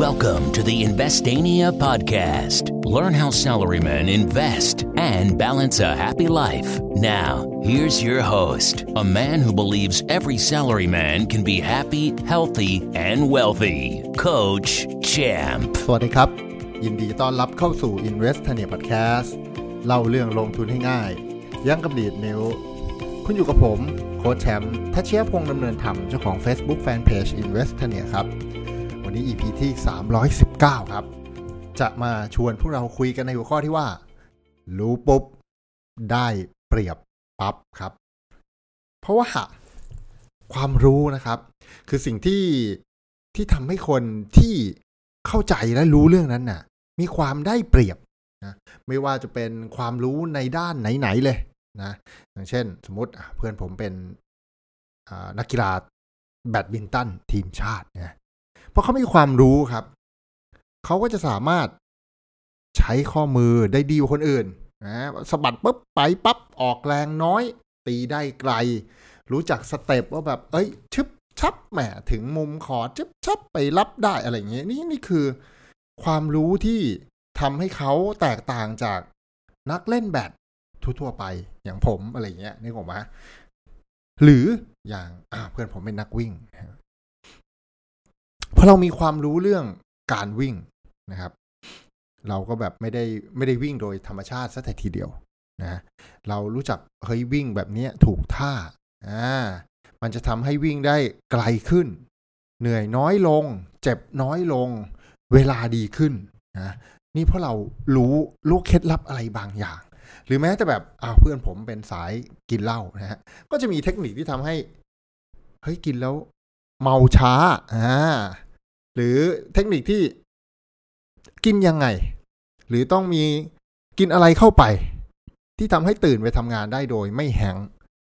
Welcome to the Investania podcast. Learn how salarymen invest and balance a happy life. Now, here's your host, a man who believes every salaryman can be happy, healthy, and wealthy, Coach Champ. สวัสดีครับ ยินดีต้อนรับเข้าสู่ Investania Podcast เล่าเรื่องลงทุนให้ง่าย ยั้งกับดีดนิ้ว คุณอยู่กับผม โค้ชแชมป์ทัชเชียพงษ์ดำเนินธรรมเจ้าของ Facebook Fanpage Investania ครับ วันนี้ EP ที่ 319 ครับ จะมาชวนพวกเราคุยกันในหัวข้อที่ว่า รู้ปุ๊บ ได้เปรียบปั๊บครับ เพราะว่าความรู้นะครับ คือสิ่งที่ที่ทำให้คนที่เข้าใจและรู้เรื่องนั้นน่ะ มีความได้เปรียบนะไม่ว่าจะเป็นความรู้ในด้านไหนๆเลยนะอย่างเช่น สมมติอะเพื่อนผมเป็นนักกีฬาแบดมินตันทีมชาตินะ เพราะเขามีความรู้ครับ เขาก็จะสามารถใช้ข้อมือได้ดีกว่าคนอื่นนะสะบัดปุ๊บไปปั๊บออกแรงน้อย ตีได้ไกล รู้จักสเต็ปว่าแบบ เอ้ยชึบชับแหมถึงมุมขอชึบชับไปรับได้อะไรอย่างเงี้ยนี่นี่คือความรู้ที่ทำให้เขาแตกต่างจากนักเล่นแบดทั่วๆไปอย่างผมอะไรเงี้ยนี่ผมว่าหรืออย่างเพื่อนผมเป็นนักวิ่ง พอเรามีความรู้เรื่องการวิ่งนะครับ เราก็แบบไม่ได้ไม่ได้วิ่งโดยธรรมชาติสักแต่ทีเดียวนะเรารู้จักเฮ้ยวิ่งแบบนี้ถูกท่าอ่ามันจะทำให้วิ่งได้ไกลขึ้น เหนื่อยน้อยลง เจ็บน้อยลง เวลาดีขึ้นนะนี่เพราะเรารู้รู้เคล็ดลับอะไรบางอย่าง หรือแม้แต่แบบอ้าวเพื่อนผมเป็นสายกินเหล้านะฮะก็จะมีเทคนิคที่ทำให้เฮ้ยกินแล้ว เมาช้าอ่าหรือเทคนิคที่กินยังไง หรือต้องมีกินอะไรเข้าไป ที่ทำให้ตื่นไปทำงานได้โดยไม่แหง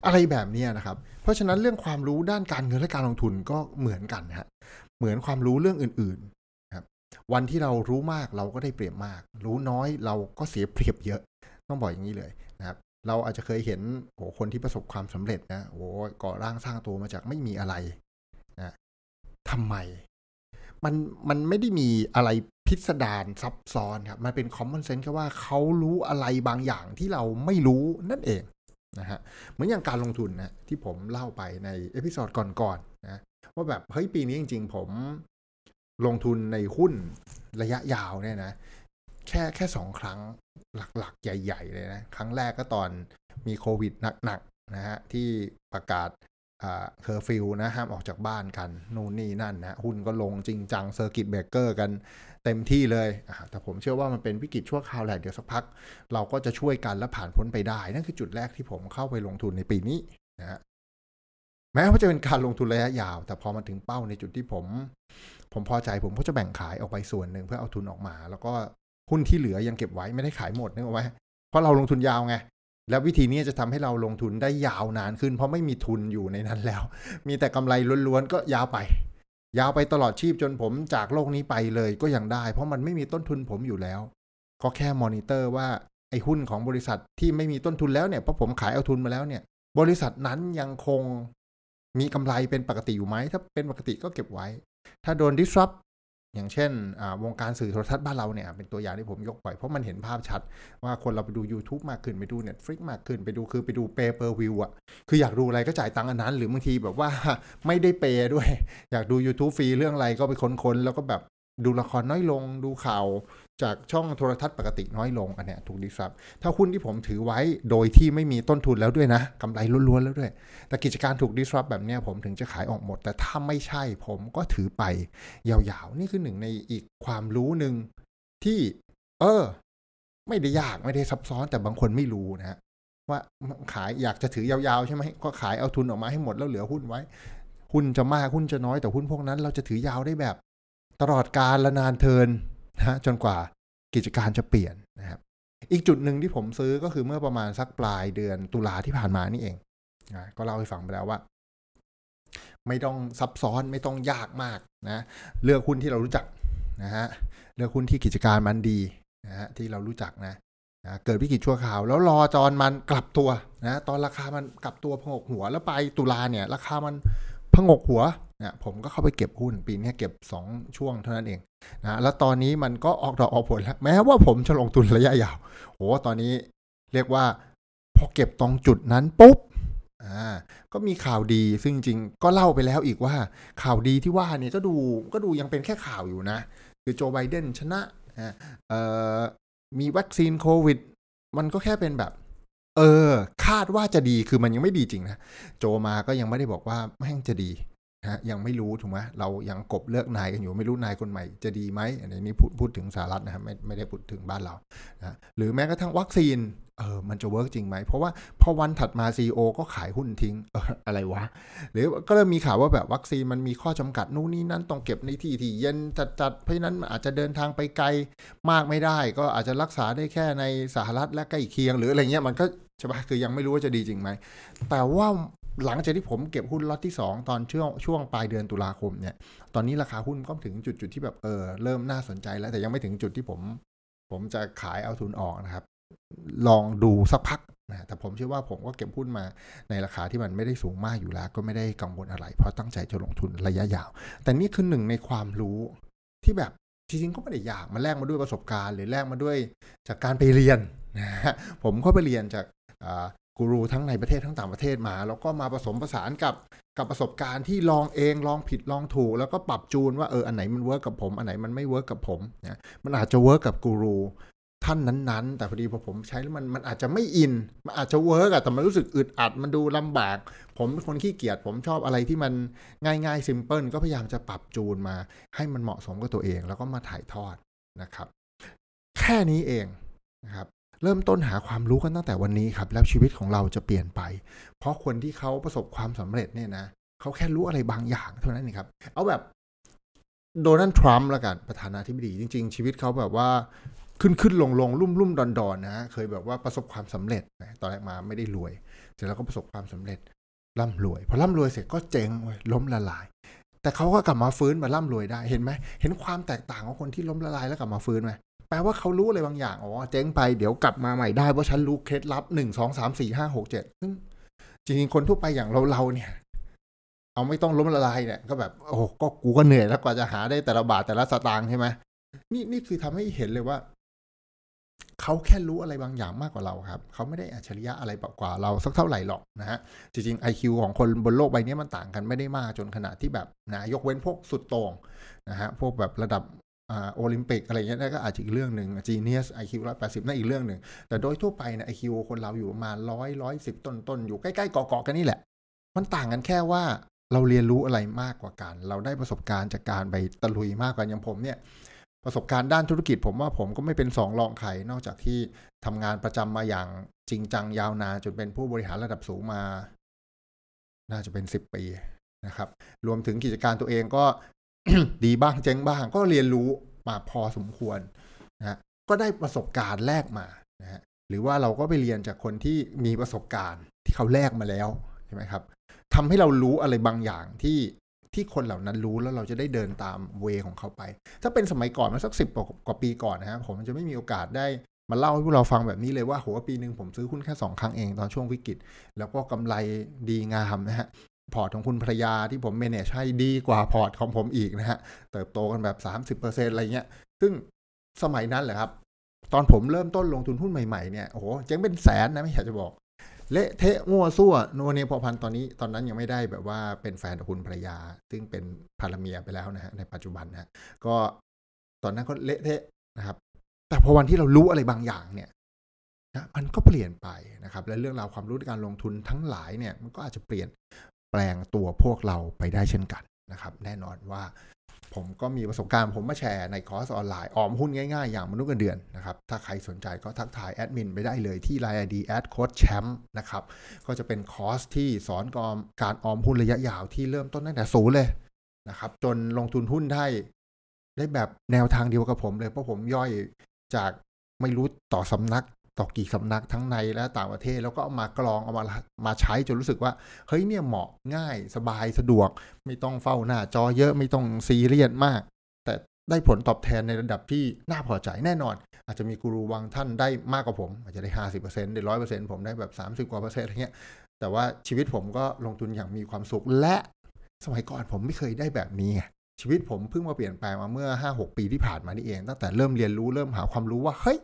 อะไรแบบนี้นะครับ เพราะฉะนั้นเรื่องความรู้ด้านการเงินและการลงทุนก็เหมือนกันนะฮะเหมือนความรู้เรื่องอื่นๆครับ วันที่เรารู้มากเราก็ได้เปรียบมาก รู้น้อยเราก็เสียเปรียบเยอะ ต้องบอกอย่างนี้เลยนะครับเราอาจจะเคยเห็นโอ้คนที่ประสบความสำเร็จนะโอ้ก่อร่างสร้างตัวมาจากไม่มีอะไร ทำไม มันมันไม่ได้มีอะไรพิสดารซับซ้อนครับ มันเป็นคอมมอนเซนส์แค่ว่าเขารู้อะไรบางอย่างที่เราไม่รู้นั่นเองนะฮะเหมือนอย่างการลงทุนนะที่ผมเล่าไปในเอพิ o d ดก่อนๆนะว่าแบบเฮ้ยปีนี้จริง ๆ ผมลงทุนในหุ้นระยะยาวเนี่ยนะ แค่แค่สองครั้งหลักๆ ใหญ่ ๆ เลยนะ ครั้งแรกก็ตอนมีโควิดหนักๆนะฮะที่ประกาศ เคอร์ฟิวนะห้ามออกจากบ้านกัน นู่นนี่นั่นนะหุ้นก็ลงจริงจัง circuit breaker กันเต็มที่เลย แต่ผมเชื่อว่ามันเป็นวิกฤตชั่วคราวแหละเดี๋ยวสักพัก เราก็จะช่วยกันและผ่านพ้นไปได้ นั่นคือจุดแรกที่ผมเข้าไปลงทุนในปีนี้นะฮะแม้ว่าจะเป็นการลงทุนระยะยาว แต่พอมาถึงเป้าในจุดที่ผม ผมพอใจผมก็จะแบ่งขายออกไปส่วนหนึ่งเพื่อเอาทุนออกมา แล้วก็หุ้นที่เหลือยังเก็บไว้ไม่ได้ขายหมดนึกออกไหมเพราะเราลงทุนยาวไง แล้ววิธีนี้จะทำให้เราลงทุนได้ยาวนานขึ้น เพราะไม่มีทุนอยู่ในนั้นแล้ว มีแต่กำไรล้วนๆก็ยาวไป ยาวไปตลอดชีพจนผมจากโลกนี้ไปเลยก็ยังได้ เพราะมันไม่มีต้นทุนผมอยู่แล้วก็แค่มอนิเตอร์ว่าไอ้หุ้นของบริษัทที่ไม่มีต้นทุนแล้วเนี่ยเพราะผมขายเอาทุนมาแล้วเนี่ย บริษัทนั้นยังคงมีกำไรเป็นปกติอยู่ไหมถ้าเป็นปกติก็เก็บไว้ ถ้าโดน disrupt อย่างเช่นวงการสื่อโทรทัศน์บ้านเราเนี่ยเป็นตัวอย่างที่ผมยกบ่อยเพราะมันเห็นภาพชัด ว่าคนเราไปดู YouTube มากขึ้นไปดู Netflix มากขึ้นไปดูคือไปดู pay per view อะคืออยากดูอะไรก็จ่ายตังค์อันนั้น หรือบางทีแบบว่าไม่ได้เปย์ด้วย อยากดู YouTube ฟรีเรื่องอะไรก็ไปค้นๆแล้วก็แบบดูละครน้อยลงดูข่าว จากช่องโทรทัศน์ปกติน้อยลงอันเนี้ยถูกดิสรับถ้าหุ้นที่ผมถือไว้โดยที่ไม่มีต้นทุนแล้วด้วยนะกำไรล้วนๆแล้วด้วย แต่กิจการถูกดิสรับแบบเนี้ยผมถึงจะขายออกหมด แต่ถ้าไม่ใช่ผมก็ถือไปยาวๆ นี่คือหนึ่งในอีกความรู้หนึ่งที่ เออ ไม่ได้ยากไม่ได้ซับซ้อนแต่บางคนไม่รู้นะฮะว่าขายอยากจะถือยาวๆใช่ไหมก็ขายเอาทุนออกมาให้หมดแล้วเหลือหุ้นไว้หุ้นจะมากหุ้นจะน้อยแต่หุ้นพวกนั้น เราจะถือยาวได้แบบ ตลอดการละนานเทินนะจนกว่า กิจการจะเปลี่ยนนะครับ อีกจุดหนึ่งที่ผมซื้อก็คือเมื่อประมาณสักปลายเดือนตุลาที่ผ่านมานี่เองนะก็เล่าให้ฟังไปแล้วว่า ไม่ต้องซับซ้อนไม่ต้องยากมากนะเลือกหุ้นที่เรารู้จักนะฮะเลือกหุ้นที่กิจการมันดีนะฮะที่เรารู้จักนะนะเกิดวิกฤตชั่วคราว แล้วรอจอนมันกลับตัวนะตอนราคามันกลับตัวพงกหัวแล้วไปตุลาเนี่ย ราคามันพงกหัวนะผมก็เข้าไปเก็บหุ้นปีนี้เก็บ 2 ช่วงเท่านั้นเอง นะแล้วตอนนี้มันก็ออกดอกออกผลแล้วแม้ว่าผมจะลงทุนระยะยาวโอ้ตอนนี้เรียกว่าพอเก็บตรงจุดนั้นปุ๊บอ่าก็มีข่าวดีซึ่งจริงก็เล่าไปแล้วอีกว่าข่าวดีที่ว่าเนี่ยก็ดูก็ดูยังเป็นแค่ข่าวอยู่นะ คือโจไบเดนชนะเอ่อมีวัคซีนโควิด มันก็แค่เป็นแบบ เออ คาดว่าจะดีคือมันยังไม่ดีจริงนะ โจมาก็ยังไม่ได้บอกว่าแม่งจะดี นะยังไม่รู้ถูกไหมเรายังกบเลือกนายกันอยู่ไม่รู้นายคนใหม่จะดีไหมอันนี้พูดพูดถึงสหรัฐนะครับไม่ไม่ได้พูดถึงบ้านเรานะหรือแม้กระทั่งวัคซีนเออมันจะ work จริงไหม เพราะว่าพอวันถัดมา CEO ก็ขายหุ้นทิ้งอออะไรวะ หรือก็เริ่มมีข่าวว่าแบบวัคซีนมันมีข้อจำกัดนู่นนี่นั่นต้องเก็บในที่ที่เย็นจัดๆเพราะนั้นอาจจะเดินทางไปไกลมากไม่ได้ ก็อาจจะรักษาได้แค่ในสหรัฐและใกล้เคียง หรืออะไรเงี้ยมันก็ใช่ปะคือยังไม่รู้ว่าจะดีจริงไหม แต่ว่า หลังจากที่ผมเก็บหุ้นล็อตที่ 2 ตอนช่วงช่วงปลายเดือนตุลาคมเนี่ย ตอนนี้ราคาหุ้นก็ถึงจุดจุดที่แบบเออเริ่มน่าสนใจแล้วแต่ยังไม่ถึงจุดที่ผม ผมจะขายเอาทุนออกนะครับ ลองดูสักพักนะแต่ผมเชื่อว่าผมก็เก็บหุ้นมาในราคาที่มันไม่ได้สูงมากอยู่แล้ว ก็ไม่ได้กังวลอะไร เพราะตั้งใจจะลงทุนระยะยาว แต่นี่คือหนึ่งในความรู้ที่แบบจริงๆก็ไม่ได้ยากมาแลกมาด้วยประสบการณ์ หรือแลกมาด้วยจากการไปเรียนนะผมก็ไปเรียนจาก กูรูทั้งในประเทศทั้งต่างประเทศมา แล้วก็มาผสมผสานกับกับประสบการณ์ที่ลองเองลองผิดลองถูก แล้วก็ปรับจูนว่าเอออันไหนมัน work กับผม อันไหนมันไม่ work กับผมนะมันอาจจะ work กับกูรูท่านนั้นๆ แต่พอดีพอผมใช้แล้วมันมันอาจจะไม่ in มันอาจจะ work อะแต่มันรู้สึกอึดอัดมันดูลำบาก ผมเป็นคนขี้เกียจผมชอบอะไรที่มันง่ายๆ simple ก็พยายามจะปรับจูนมา ให้มันเหมาะสมกับตัวเอง แล้วก็มาถ่ายทอดนะครับ แค่นี้เองนะครับ เริ่มต้นหาความรู้กันตั้งแต่วันนี้ครับ แล้วชีวิตของเราจะเปลี่ยนไป เพราะคนที่เขาประสบความสำเร็จเนี่ยนะเขาแค่รู้อะไรบางอย่างเท่านั้นเองครับ เอาแบบโดนัลด์ทรัมป์ละกันประธานาธิบดี จริง ๆ ชีวิตเขาแบบว่าขึ้นขึ้นลงลงรุ่มรุ่มดอนดอนนะเคยแบบว่าประสบความสำเร็จนะตอนแรกมาไม่ได้รวย เสร็จแล้วก็ประสบความสำเร็จร่ำรวย พอร่ำรวยเสร็จก็เจ๊งเว้ยล้มละลาย แต่เขาก็กลับมาฟื้นมาร่ำรวยได้เห็นไหมเห็นความแตกต่างของคนที่ล้มละลายแล้วกลับมาฟื้นไหม แปลว่าเขารู้อะไรบางอย่าง อ๋อ เจ๊งไปเดี๋ยวกลับมาใหม่ได้ เพราะฉันรู้เคล็ดลับหนึ่งสองสามสี่ห้าหกเจ็ดซึ่งจริงๆคนทั่วไปอย่างเราเราเนี่ย เอาไม่ต้องล้มละลายเนี่ย ก็แบบโอ้ก็กูก็เหนื่อยแล้วกว่าจะหาได้แต่ละบาทแต่ละสตางค์ใช่ไหมนี่นี่คือทำให้เห็นเลยว่าเขาแค่รู้อะไรบางอย่างมากกว่าเราครับ เขาไม่ได้อัจฉริยะอะไรกว่าเราสักเท่าไหร่หรอกนะฮะ จริงๆไอคิวของคนบนโลกใบนี้มันต่างกันไม่ได้มากจนขนาดที่แบบนะยกเว้นพวกสุดโต่งนะฮะ พวกแบบระดับ โอลิมปิกอะไรเงี้ยนั่นก็อาจจะอีกเรื่องหนึ่ง genius IQ ร้อยแปดสิบนั่นอีกเรื่องหนึ่ง แต่โดยทั่วไปเนี่ยไอคิวคนเราอยู่ประมาณร้อยร้อยสิบต้นต้นอยู่ใกล้ๆเกาะๆกันนี่แหละ มันต่างกันแค่ว่าเราเรียนรู้อะไรมากกว่ากัน เราได้ประสบการณ์จากการไปตะลุยมากกว่าอย่างผมเนี่ย ประสบการณ์ด้านธุรกิจ ผมว่าผมก็ไม่เป็นสองรองใครนอกจากที่ทำงานประจำมาอย่างจริงจังยาวนานจนเป็นผู้บริหารระดับสูงมา น่าจะเป็นสิบปีนะครับ รวมถึงกิจการตัวเองก็ ดีบ้างเจ๊งบ้าง ก็เรียนรู้มาพอสมควรนะก็ได้ประสบการณ์แลกมานะฮะหรือว่าเราก็ไปเรียนจากคนที่มีประสบการณ์ที่เขาแลกมาแล้วใช่ไหมครับทำให้เรารู้อะไรบางอย่างที่ที่คนเหล่านั้นรู้แล้วเราจะได้เดินตาม way ของเขาไป ถ้าเป็นสมัยก่อนมาสักสิบกว่าปีก่อนนะฮะผมจะไม่มีโอกาสได้มาเล่าให้พวกเราฟังแบบนี้เลยว่าโหปีหนึ่งผมซื้อหุ้นแค่สองครั้งเองตอนช่วงวิกฤต แล้วก็กำไรดีงามนะฮะ พอร์ตของคุณภรรยาที่ผม manage ให้ดีกว่าพอร์ตของผมอีกนะฮะ เติบโตกันแบบ 30%อะไรเงี้ย ซึ่งสมัยนั้นแหละครับ ตอนผมเริ่มต้นลงทุนหุ้นใหม่ๆเนี่ย โอ้โหเจ๊งเป็นแสนนะไม่อยากจะบอก เละเทะมั่วซั่วโนเนพอพันตอนนี้ ตอนนั้นยังไม่ได้แบบว่าเป็นแฟนกับคุณภรรยา ซึ่งเป็นภรรเมียไปแล้วนะฮะในปัจจุบันนะก็ตอนนั้นก็เละเทะนะครับ แต่พอวันที่เรารู้อะไรบางอย่างเนี่ยนะมันก็เปลี่ยนไปนะครับ และเรื่องราวความรู้ในการลงทุนทั้งหลายเนี่ยมันก็อาจจะเปลี่ยน ลงตัวพวกเราไปได้เช่นกันนะครับ แน่นอนว่าผมก็มีประสบการณ์ผมมาแชร์ในคอร์สออนไลน์ ออมหุ้นง่ายๆ อย่างมนุษย์เงินเดือนนะครับ ถ้าใครสนใจก็ทักทายแอดมินไปได้เลยที่ Line ID แอดโค้ชแชมป์นะครับ ก็จะเป็นคอร์สที่สอนกอมการออมหุ้นระยะยาวที่เริ่มต้นตั้งแต่ศูนย์เลยนะครับ จนลงทุนหุ้นได้ ได้แบบแนวทางเดียวกับผมเลย เพราะผมย่อยจากไม่รู้ต่อสำนัก ต่อกี่สำนักทั้งในและต่างประเทศ แล้วก็เอามากรองเอามามาใช้จนรู้สึกว่า เฮ้ยเนี่ยเหมาะง่ายสบายสะดวก ไม่ต้องเฝ้าหน้าจอเยอะไม่ต้องซีเรียสมาก แต่ได้ผลตอบแทนในระดับที่น่าพอใจแน่นอน อาจจะมีกูรูบางท่านได้มากกว่าผม อาจจะได้ห้าสิบเปอร์เซ็นต์ได้ร้อยเปอร์เซ็นต์ผมได้แบบสามสิบกว่าเปอร์เซ็นต์อะไรเงี้ยแต่ว่าชีวิตผมก็ลงทุนอย่างมีความสุขและสมัยก่อนผมไม่เคยได้แบบนี้ไงชีวิตผมเพิ่งมาเปลี่ยนแปลงมาเมื่อ 5-6 ปีที่ผ่านมานี่เอง ตั้งแต่เริ่มเรียนรู้เริ่มหาความรู้ว่าเฮ้ย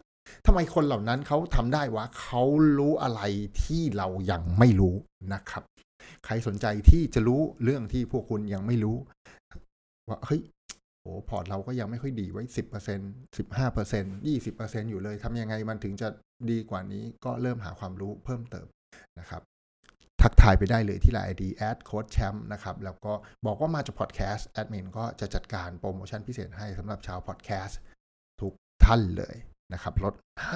ทำไมคนเหล่านั้นเขาทำได้วะเขารู้อะไรที่เรายังไม่รู้นะครับ ใครสนใจที่จะรู้เรื่องที่พวกคุณยังไม่รู้ ว่าเฮ้ยโอ้พอร์ตเราก็ยังไม่ค่อยดีไว้สิบเปอร์เซ็นสิบห้าเปอร์เซ็นยี่สิบเปอร์เซ็นอยู่เลยทำยังไงมันถึงจะดีกว่านี้ก็เริ่มหาความรู้เพิ่มเติมนะครับ ทักทายไปได้เลยที่ Line ID แอดโค้ชแชมป์นะครับ แล้วก็บอกว่ามาจากพอดแคสต์แอดมินก็จะจัดการโปรโมชั่นพิเศษให้สำหรับชาวพอดแคสต์ทุกท่านเลย นะครับลด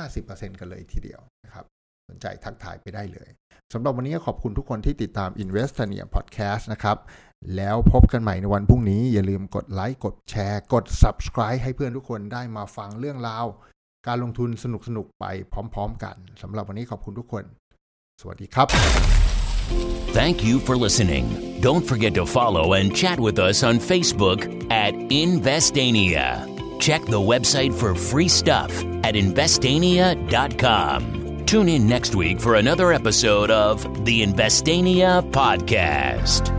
50%กันเลยทีเดียวนะครับสนใจทักทายไปได้เลยสำหรับวันนี้ขอบคุณทุกคนที่ติดตาม Investania Podcast นะครับ แล้วพบกันใหม่ในวันพรุ่งนี้ อย่าลืมกดไลค์กดแชร์ กด Subscribe ให้เพื่อนทุกคนได้มาฟังเรื่องราว การลงทุนสนุกๆไปพร้อมๆกันสำหรับวันนี้ขอบคุณทุกคน สวัสดีครับ Thank you for listening. Don't forget to follow and chat with us on Facebook at Investania. Check the website for free stuff at investania.com. Tune in next week for another episode of the Investania Podcast.